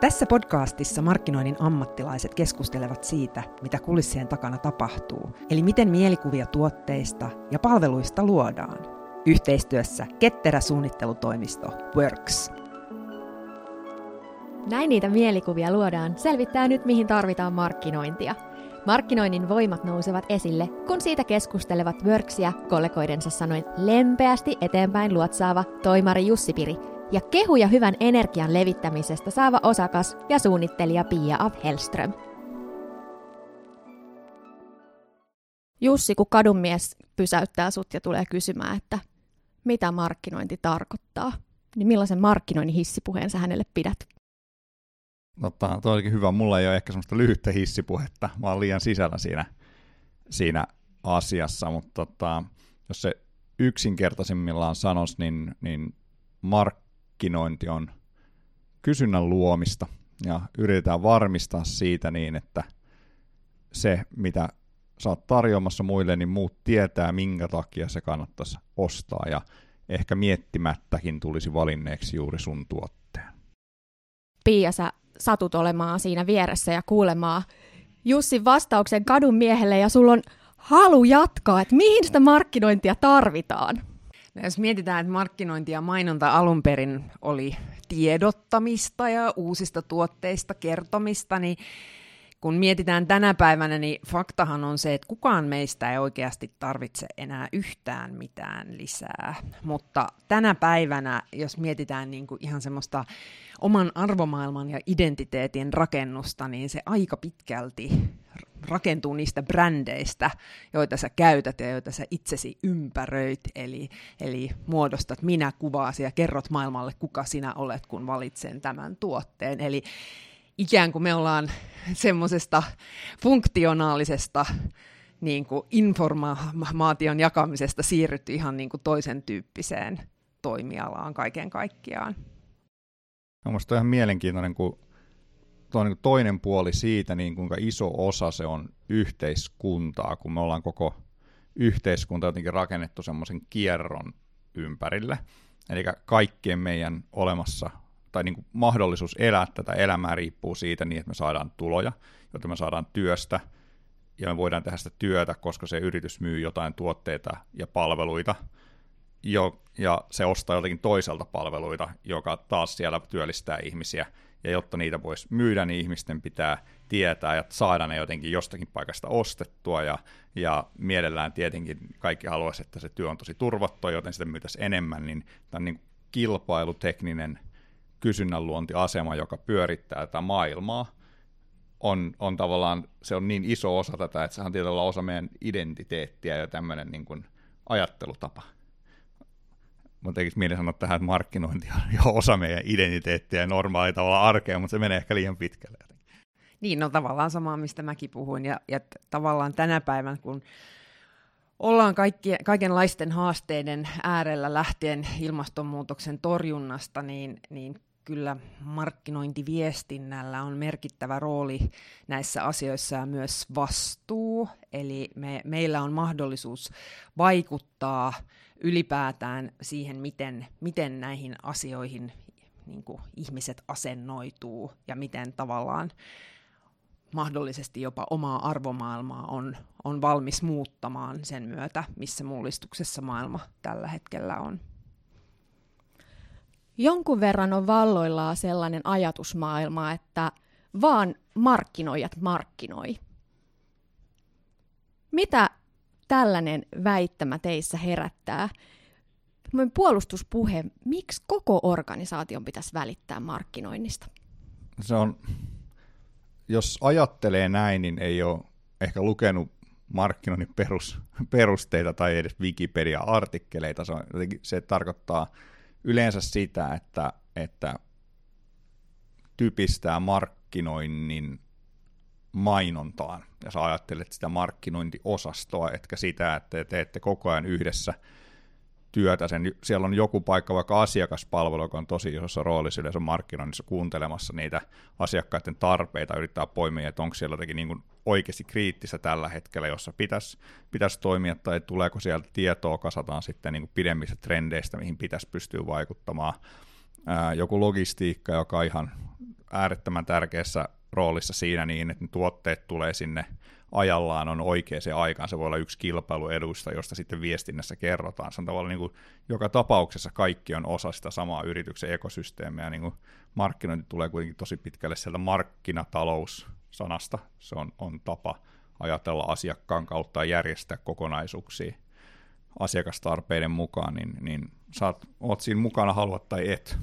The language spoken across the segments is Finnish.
Tässä podcastissa markkinoinnin ammattilaiset keskustelevat siitä, mitä kulissien takana tapahtuu, eli miten mielikuvia tuotteista ja palveluista luodaan. Yhteistyössä ketterä suunnittelutoimisto Works. Näin niitä mielikuvia luodaan, selvittää nyt mihin tarvitaan markkinointia. Markkinoinnin voimat nousevat esille, kun siitä keskustelevat Worksia kollegoidensa sanoin lempeästi eteenpäin luotsaava toimari Jussi Piri ja kehuja hyvän energian levittämisestä saava osakas ja suunnittelija Pia af Hellström. Jussi, kun kadunmies pysäyttää sut ja tulee kysymään, että mitä markkinointi tarkoittaa, niin millaisen markkinoinnin hissipuheen sä hänelle pidät? Tota, toi olikin hyvä. Mulla ei ole ehkä semmoista lyhyttä hissipuhetta. Mä liian sisällä siinä, siinä asiassa, mutta tota, jos se yksinkertaisimmillaan sanoisi, niin, niin markkinointi on kysynnän luomista ja yritetään varmistaa siitä niin, että se, mitä sä oot tarjoamassa muille, niin muut tietää, minkä takia se kannattaisi ostaa ja ehkä miettimättäkin tulisi valinneeksi juuri sun tuotteen. Pia, sä satut olemaan siinä vieressä ja kuulemaan Jussin vastauksen kadun miehelle ja sulla on halu jatkaa, että mihin sitä markkinointia tarvitaan? No jos mietitään, että markkinointi ja mainonta alun perin oli tiedottamista ja uusista tuotteista kertomista, niin kun mietitään tänä päivänä, niin faktahan on se, että kukaan meistä ei oikeasti tarvitse enää yhtään mitään lisää. Mutta tänä päivänä, jos mietitään niin kuin ihan semmoista oman arvomaailman ja identiteetin rakennusta, niin se aika pitkälti rakentuu niistä brändeistä, joita sä käytät ja joita sä itsesi ympäröit, eli, eli muodostat minä kuvaasi ja kerrot maailmalle, kuka sinä olet, kun valitsen tämän tuotteen. Eli ikään kuin me ollaan semmoisesta funktionaalisesta niin kuin informaation jakamisesta siirrytty ihan niin kuin toisen tyyppiseen toimialaan kaiken kaikkiaan. Mielestäni on ihan mielenkiintoinen, kun tuo niin toinen puoli siitä, niin kuinka iso osa se on yhteiskuntaa, kun me ollaan koko yhteiskunta jotenkin rakennettu semmoisen kierron ympärille. Eli kaikkien meidän olemassa tai niin kuin mahdollisuus elää tätä elämää riippuu siitä niin, että me saadaan tuloja, jotta me saadaan työstä, ja me voidaan tehdä sitä työtä, koska se yritys myy jotain tuotteita ja palveluita, jo, ja se ostaa jotenkin toiselta palveluita, joka taas siellä työllistää ihmisiä, ja jotta niitä voisi myydä, niin ihmisten pitää tietää ja saada ne jotenkin jostakin paikasta ostettua, ja, ja mielellään tietenkin kaikki haluaisi, että se työ on tosi turvattua, joten sitä myytäisiin enemmän, niin tämä on niin kilpailutekninen kysynnän luontiasema, joka pyörittää tätä maailmaa, on, on tavallaan, se on niin iso osa tätä, että se on tietyllä osa meidän identiteettiä ja tämmöinen niin kuin ajattelutapa. Mun tekisi mieli sanoa tähän, että markkinointi on jo osa meidän identiteettiä ja normaali tavalla arkea, mutta se menee ehkä liian pitkälle. Niin, no tavallaan samaa, mistä mäkin puhuin. Ja, ja tavallaan tänä päivänä, kun ollaan kaikki, kaikenlaisten haasteiden äärellä lähtien ilmastonmuutoksen torjunnasta, niin, niin kyllä markkinointiviestinnällä on merkittävä rooli näissä asioissa ja myös vastuu. Eli me, meillä on mahdollisuus vaikuttaa ylipäätään siihen, miten, miten näihin asioihin niin kuin ihmiset asennoituu ja miten tavallaan mahdollisesti jopa omaa arvomaailmaa on, on valmis muuttamaan sen myötä, missä mullistuksessa maailma tällä hetkellä on jonkun verran on valloillaan sellainen ajatusmaailma, että vaan markkinoijat markkinoi. Mitä tällainen väittämä teissä herättää? Puolustuspuhe, miksi koko organisaation pitäisi välittää markkinoinnista? Se on, jos ajattelee näin, niin ei ole ehkä lukenut markkinoinnin perus, perusteita tai edes Wikipedia-artikkeleita. Se, on, se tarkoittaa yleensä sitä, että, että typistää markkinoinnin mainontaan, ja sä ajattelet sitä markkinointiosastoa, etkä sitä, että te teette koko ajan yhdessä työtä. Sen, siellä on joku paikka, vaikka asiakaspalvelu, joka on tosi isossa roolissa yleensä markkinoinnissa kuuntelemassa niitä asiakkaiden tarpeita, yrittää poimia, että onko siellä jotenkin niin kuin oikeasti kriittistä tällä hetkellä, jossa pitäisi, pitäisi toimia, tai tuleeko sieltä tietoa, kasataan sitten niin kuin pidemmistä trendeistä, mihin pitäisi pystyä vaikuttamaan. Ää, joku logistiikka, joka ihan äärettömän tärkeässä roolissa siinä niin, että ne tuotteet tulee sinne ajallaan on oikea se aikaan. Se voi olla yksi kilpailuedusta, josta sitten viestinnässä kerrotaan. Se on tavallaan niin kuin, joka tapauksessa kaikki on osa sitä samaa yrityksen ekosysteemiä. Niin kuin markkinointi tulee kuitenkin tosi pitkälle sieltä markkinatalous-sanasta. Se on, on tapa ajatella asiakkaan kautta ja järjestää kokonaisuuksia asiakastarpeiden mukaan, niin, niin saat, oot siinä mukana, haluat tai et.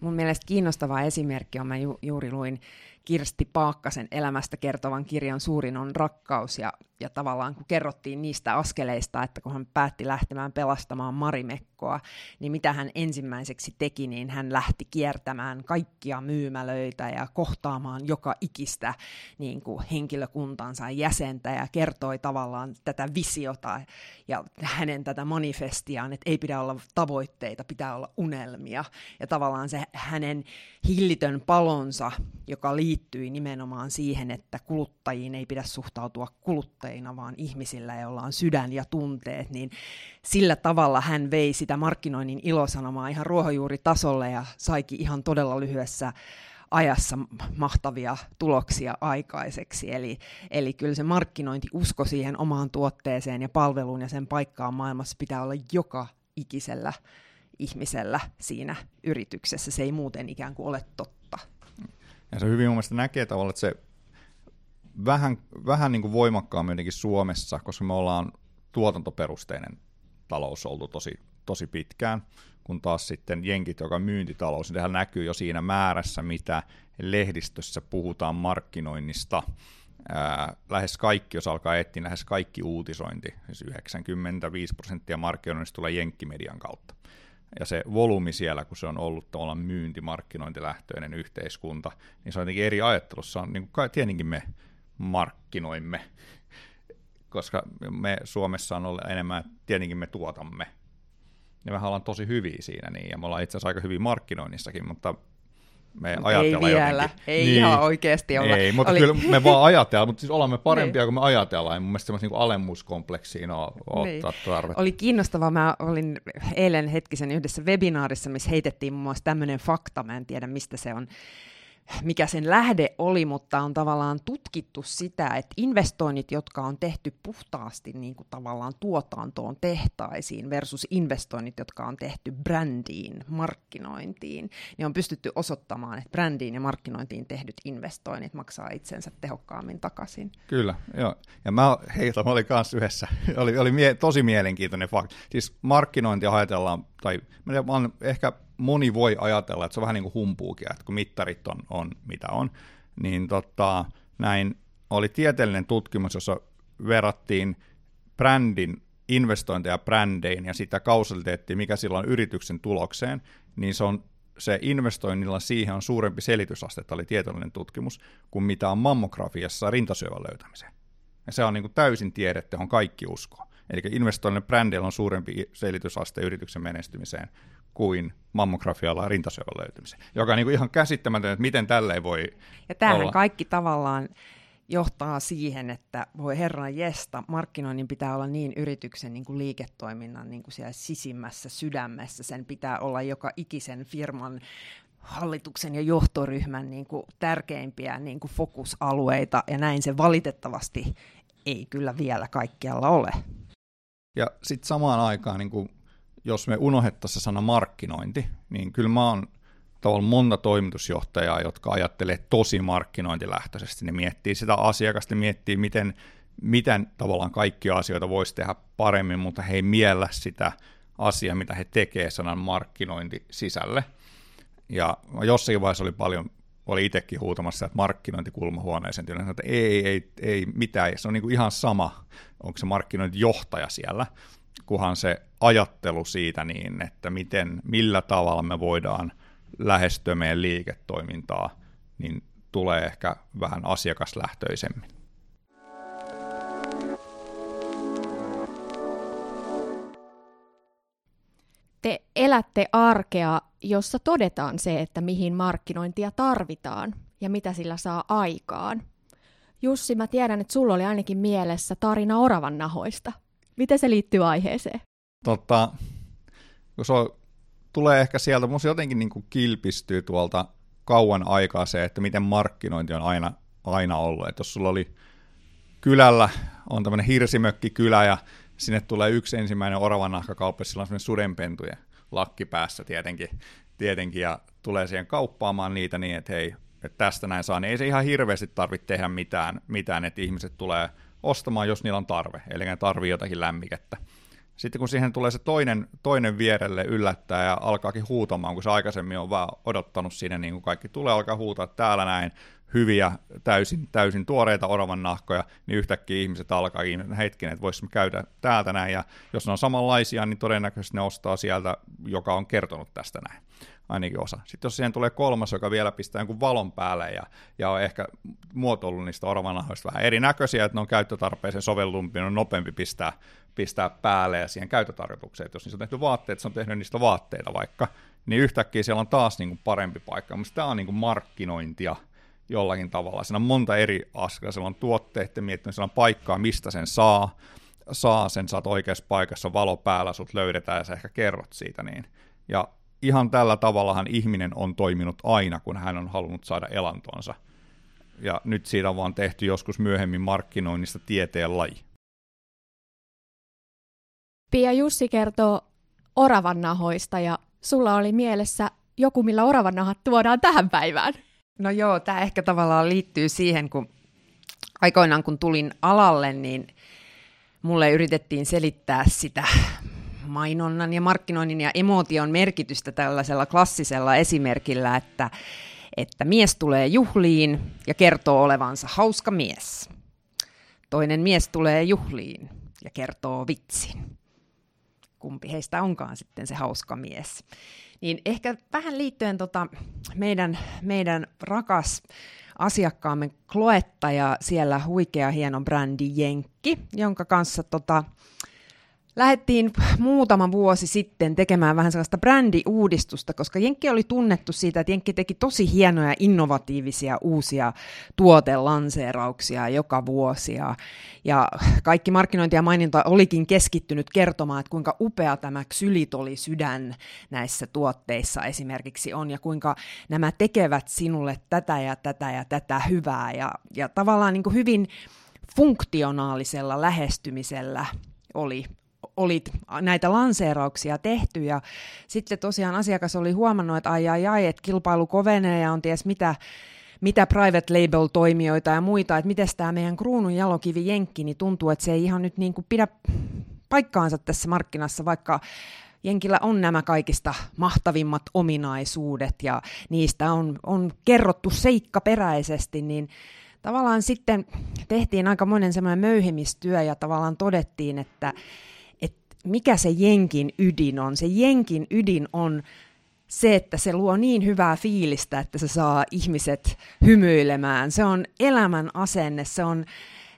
Mun mielestä kiinnostava esimerkki on, mä ju, juuri luin Kirsti Paakkasen elämästä kertovan kirjan Suurin on rakkaus, ja, ja tavallaan kun kerrottiin niistä askeleista, että kun hän päätti lähtemään pelastamaan Marimekkoa, niin mitä hän ensimmäiseksi teki, niin hän lähti kiertämään kaikkia myymälöitä ja kohtaamaan joka ikistä niin kuin henkilökuntansa jäsentä ja kertoi tavallaan tätä visiota ja hänen tätä manifestiaan, että ei pidä olla tavoitteita, pitää olla unelmia. Ja tavallaan se hänen hillitön palonsa, joka liittyi nimenomaan siihen, että kuluttajiin ei pidä suhtautua kuluttajina, vaan ihmisillä, joilla on sydän ja tunteet, niin sillä tavalla hän vei sitä markkinoinnin ilosanomaa ihan ruohonjuuritasolle ja saikin ihan todella lyhyessä ajassa mahtavia tuloksia aikaiseksi. Eli, eli kyllä se markkinointi, usko siihen omaan tuotteeseen ja palveluun ja sen paikkaan maailmassa pitää olla joka ikisellä ihmisellä siinä yrityksessä. Se ei muuten ikään kuin ole totta. Ja se hyvin mun mielestä näkee tavallaan, että se vähän, vähän niin kuin voimakkaammin jotenkin Suomessa, koska me ollaan tuotantoperusteinen talous oltu tosi, tosi pitkään, kun taas sitten jenkit, joka on myyntitalous, niin sehän näkyy jo siinä määrässä, mitä lehdistössä puhutaan markkinoinnista. Ää, lähes kaikki, jos alkaa etsiä, lähes kaikki uutisointi, siis 95 prosenttia markkinoinnista tulee jenkkimedian kautta. Ja se volyymi siellä, kun se on ollut tavallaan myynti, markkinointilähtöinen yhteiskunta, niin se on jotenkin eri ajattelussa. On, niin kuin, tietenkin me markkinoimme, koska me Suomessa on ollut enemmän, tietenkin me tuotamme. Ja me ollaan tosi hyviä siinä, niin, ja me ollaan itse asiassa aika hyvin markkinoinnissakin, mutta me ajatellaan ei vielä, jotenkin. ei niin, ihan oikeasti olla. Ei, mutta Oli... kyllä me vaan ajatellaan, mutta siis olemme parempia niin. kuin me ajatellaan, ja mun mielestä semmoista niin alemmuuskompleksiin on niin. tarvetta. Oli kiinnostavaa, mä olin eilen hetkisen yhdessä webinaarissa, missä heitettiin muun muassa tämmöinen fakta, mä en tiedä mistä se on mikä sen lähde oli, mutta on tavallaan tutkittu sitä, että investoinnit, jotka on tehty puhtaasti niin kuin tavallaan tuotantoon tehtaisiin versus investoinnit, jotka on tehty brändiin, markkinointiin, niin on pystytty osoittamaan, että brändiin ja markkinointiin tehdyt investoinnit maksaa itsensä tehokkaammin takaisin. Kyllä, joo. Ja mä, heitä, mä olin kanssa yhdessä, oli, oli mie- tosi mielenkiintoinen fakta. Siis markkinointia ajatellaan, tai mä olen ehkä moni voi ajatella, että se on vähän niin kuin humpuukin, että kun mittarit on, on mitä on, niin tota, näin oli tieteellinen tutkimus, jossa verrattiin brändin investointeja brändeihin ja sitä kausaliteettia, mikä sillä on yrityksen tulokseen, niin se on se investoinnilla siihen on suurempi selitysaste, tämä oli tieteellinen tutkimus, kuin mitä on mammografiassa rintasyövän löytämiseen. Ja se on niin kuin täysin tiedetty, on kaikki usko. Eli investoinnille brändillä on suurempi selitysaste yrityksen menestymiseen kuin mammografialla rintasyövän löytymiseen, joka on niin kuin ihan käsittämätöntä, että miten tälle voi Ja tämähän olla. kaikki tavallaan johtaa siihen, että voi herran jesta, markkinoinnin pitää olla niin yrityksen niin kuin liiketoiminnan niin kuin siellä sisimmässä sydämessä, sen pitää olla joka ikisen firman hallituksen ja johtoryhmän niin kuin tärkeimpiä niin kuin fokusalueita, ja näin se valitettavasti ei kyllä vielä kaikkialla ole. Ja sitten samaan aikaan niin kuin jos me unohdettaisiin sana markkinointi, niin kyllä mä oon tavallaan monta toimitusjohtajaa, jotka ajattelee tosi markkinointilähtöisesti. Ne miettii sitä asiakasta, miettii, miten, miten tavallaan kaikkia asioita voisi tehdä paremmin, mutta he ei miellä sitä asiaa, mitä he tekevät sanan markkinointi sisälle. Ja jossakin vaiheessa oli paljon, oli itsekin huutamassa, että markkinointi kulmahuoneeseen tyyliin, että ei, ei, ei mitään, se on niin kuin ihan sama, onko se markkinointijohtaja siellä, kunhan se ajattelu siitä niin, että miten, millä tavalla me voidaan lähestyä meidän liiketoimintaa, niin tulee ehkä vähän asiakaslähtöisemmin. Te elätte arkea, jossa todetaan se, että mihin markkinointia tarvitaan ja mitä sillä saa aikaan. Jussi, mä tiedän, että sulla oli ainakin mielessä tarina oravan nahoista. Miten se liittyy aiheeseen? Tota, kun se on, tulee ehkä sieltä, mun jotenkin niin kuin kilpistyy tuolta kauan aikaa se, että miten markkinointi on aina, aina ollut. Että jos sulla oli kylällä, on tämmöinen hirsimökkikylä ja sinne tulee yksi ensimmäinen oravanahkakauppa, sillä on semmoinen sudenpentujen lakki päässä tietenkin, tietenkin ja tulee siihen kauppaamaan niitä niin, että hei, että tästä näin saa, niin ei se ihan hirveästi tarvitse tehdä mitään, mitään, että ihmiset tulee ostamaan, jos niillä on tarve, eli ne tarvii jotakin lämmikettä. Sitten kun siihen tulee se toinen, toinen vierelle yllättää ja alkaakin huutamaan, kun se aikaisemmin on vaan odottanut siinä, niin kuin kaikki tulee alkaa huutaa täällä näin, hyviä, täysin, täysin tuoreita oravan nahkoja, niin yhtäkkiä ihmiset alkaakin hetken, että voisimme käydä täältä näin, ja jos ne on samanlaisia, niin todennäköisesti ne ostaa sieltä, joka on kertonut tästä näin ainakin osa. Sitten jos siihen tulee kolmas, joka vielä pistää jonkun valon päälle ja, ja on ehkä muotoillut niistä oravanahoista vähän erinäköisiä, että ne on käyttötarpeeseen sovellumpi, on nopeampi pistää, pistää päälle ja siihen käyttötarkoitukseen. Että jos niistä on tehty vaatteet, se on tehnyt niistä vaatteita vaikka, niin yhtäkkiä siellä on taas niin kuin parempi paikka. Mutta tämä on niin kuin markkinointia jollakin tavalla. Siinä on monta eri askelta. Siellä on tuotteiden miettiminen, siellä on paikkaa, mistä sen saa, saa sen, saat oikeassa paikassa, valo päällä, sut löydetään ja sä ehkä kerrot siitä. Niin. Ja ihan tällä tavallahan ihminen on toiminut aina, kun hän on halunnut saada elantonsa. Ja nyt siitä on vaan tehty joskus myöhemmin markkinoinnista tieteen laji. Pia Jussi kertoo oravannahoista ja sulla oli mielessä joku, millä oravannahat tuodaan tähän päivään. No joo, tämä ehkä tavallaan liittyy siihen, kun aikoinaan kun tulin alalle, niin mulle yritettiin selittää sitä mainonnan ja markkinoinnin ja emotion merkitystä tällaisella klassisella esimerkillä, että, että mies tulee juhliin ja kertoo olevansa hauska mies. Toinen mies tulee juhliin ja kertoo vitsin. Kumpi heistä onkaan sitten se hauska mies. Niin ehkä vähän liittyen tota meidän, meidän rakas asiakkaamme Kloetta ja siellä huikea hieno brändi Jenkki, jonka kanssa tota, lähdettiin muutama vuosi sitten tekemään vähän sellaista brändiuudistusta, koska Jenkki oli tunnettu siitä, että Jenkki teki tosi hienoja, innovatiivisia uusia tuotelanseerauksia joka vuosi. Ja, kaikki markkinointi ja maininta olikin keskittynyt kertomaan, että kuinka upea tämä ksylitoli sydän näissä tuotteissa esimerkiksi on, ja kuinka nämä tekevät sinulle tätä ja tätä ja tätä hyvää. Ja, ja tavallaan niin kuin hyvin funktionaalisella lähestymisellä oli oli näitä lanseerauksia tehty ja sitten tosiaan asiakas oli huomannut, että ai ai ai, että kilpailu kovenee ja on ties mitä, mitä private label-toimijoita ja muita, että miten tämä meidän kruunun jalokivi Jenkki, niin tuntuu, että se ei ihan nyt niin kuin pidä paikkaansa tässä markkinassa, vaikka Jenkillä on nämä kaikista mahtavimmat ominaisuudet ja niistä on, on kerrottu seikkaperäisesti, niin tavallaan sitten tehtiin aikamoinen semmoinen möyhimistyö ja tavallaan todettiin, että mikä se jenkin ydin on. Se jenkin ydin on se, että se luo niin hyvää fiilistä, että se saa ihmiset hymyilemään. Se on elämän asenne, se on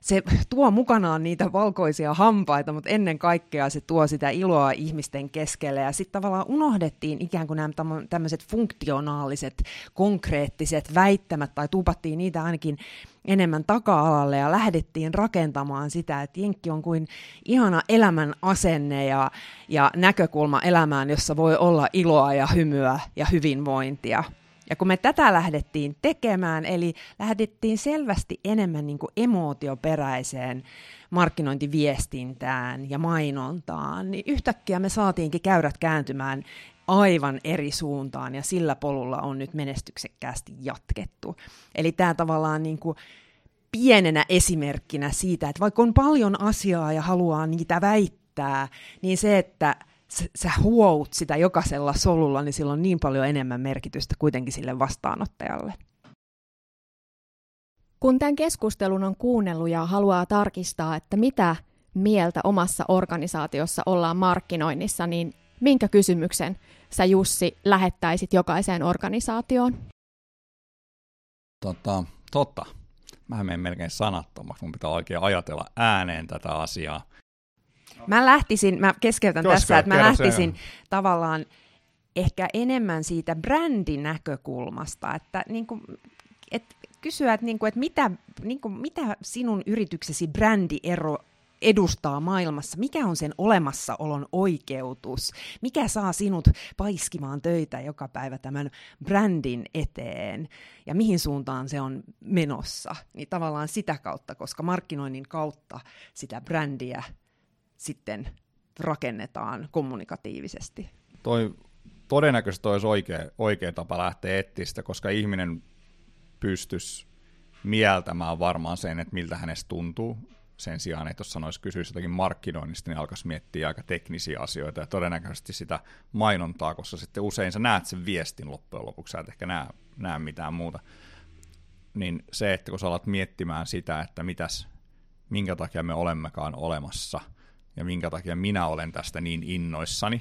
se tuo mukanaan niitä valkoisia hampaita, mutta ennen kaikkea se tuo sitä iloa ihmisten keskelle. Ja sitten tavallaan unohdettiin ikään kuin nämä tämmöiset funktionaaliset, konkreettiset väittämät, tai tupattiin niitä ainakin enemmän taka-alalle ja lähdettiin rakentamaan sitä, että Jenkki on kuin ihana elämän asenne ja, ja näkökulma elämään, jossa voi olla iloa ja hymyä ja hyvinvointia. Ja kun me tätä lähdettiin tekemään, eli lähdettiin selvästi enemmän niin kuin emootioperäiseen markkinointiviestintään ja mainontaan, niin yhtäkkiä me saatiinkin käyrät kääntymään aivan eri suuntaan ja sillä polulla on nyt menestyksekkäästi jatkettu. Eli tämä tavallaan niin kuin pienenä esimerkkinä siitä, että vaikka on paljon asiaa ja haluaa niitä väittää, niin se, että sä huout sitä jokaisella solulla, niin sillä on niin paljon enemmän merkitystä kuitenkin sille vastaanottajalle. Kun tämän keskustelun on kuunnellut ja haluaa tarkistaa, että mitä mieltä omassa organisaatiossa ollaan markkinoinnissa, niin minkä kysymyksen sä Jussi lähettäisit jokaiseen organisaatioon? Tota, totta. Mä menen melkein sanattomaksi. Mun pitää oikein ajatella ääneen tätä asiaa. Mä lähtisin, mä keskeytän Koska, tässä, että mä lähtisin se, tavallaan ehkä enemmän siitä brändin näkökulmasta, että niin kuin, et kysyä, että, niin kuin, että mitä, niin kuin, mitä sinun yrityksesi brändiero edustaa maailmassa, mikä on sen olemassaolon oikeutus, mikä saa sinut paiskimaan töitä joka päivä tämän brändin eteen? Ja mihin suuntaan se on menossa, niin tavallaan sitä kautta, koska markkinoinnin kautta sitä brändiä sitten rakennetaan kommunikatiivisesti. Toi, todennäköisesti olisi oikea, oikea tapa lähteä etsiä koska ihminen pystyisi mieltämään varmaan sen, että miltä hänestä tuntuu, sen sijaan, että jos sanoisi kysyisi jotakin markkinoinnista, niin alkaisi miettiä aika teknisiä asioita ja todennäköisesti sitä mainontaa, koska sitten usein sä näet sen viestin loppujen lopuksi, sä et ehkä näe, näe mitään muuta. Niin se, että kun sä alat miettimään sitä, että mitäs, minkä takia me olemmekaan olemassa ja minkä takia minä olen tästä niin innoissani,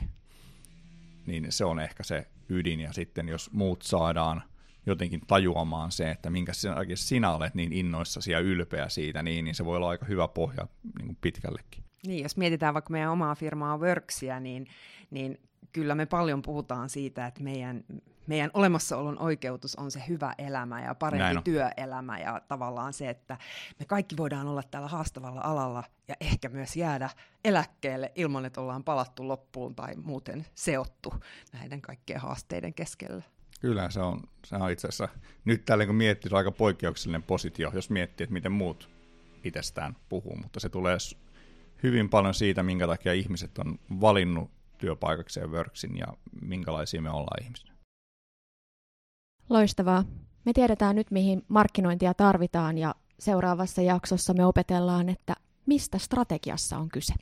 niin se on ehkä se ydin. Ja sitten jos muut saadaan jotenkin tajuamaan se, että minkä sinä olet niin innoissasi ja ylpeä siitä, niin, niin se voi olla aika hyvä pohja niin kuin pitkällekin. Niin, jos mietitään vaikka meidän omaa firmaa Worksia, niin, niin kyllä me paljon puhutaan siitä, että meidän, meidän olemassaolon oikeutus on se hyvä elämä ja parempi työelämä ja tavallaan se, että me kaikki voidaan olla täällä haastavalla alalla ja ehkä myös jäädä eläkkeelle ilman, että ollaan palattu loppuun tai muuten seottu näiden kaikkien haasteiden keskellä. Kyllä se on, se on itse asiassa, nyt tällä kun miettii, se on aika poikkeuksellinen positio, jos miettii, että miten muut itsestään puhuu, mutta se tulee hyvin paljon siitä, minkä takia ihmiset on valinnut työpaikakseen Worksin ja minkälaisia me ollaan ihmisinä. Loistavaa. Me tiedetään nyt, mihin markkinointia tarvitaan ja seuraavassa jaksossa me opetellaan, että mistä strategiassa on kyse.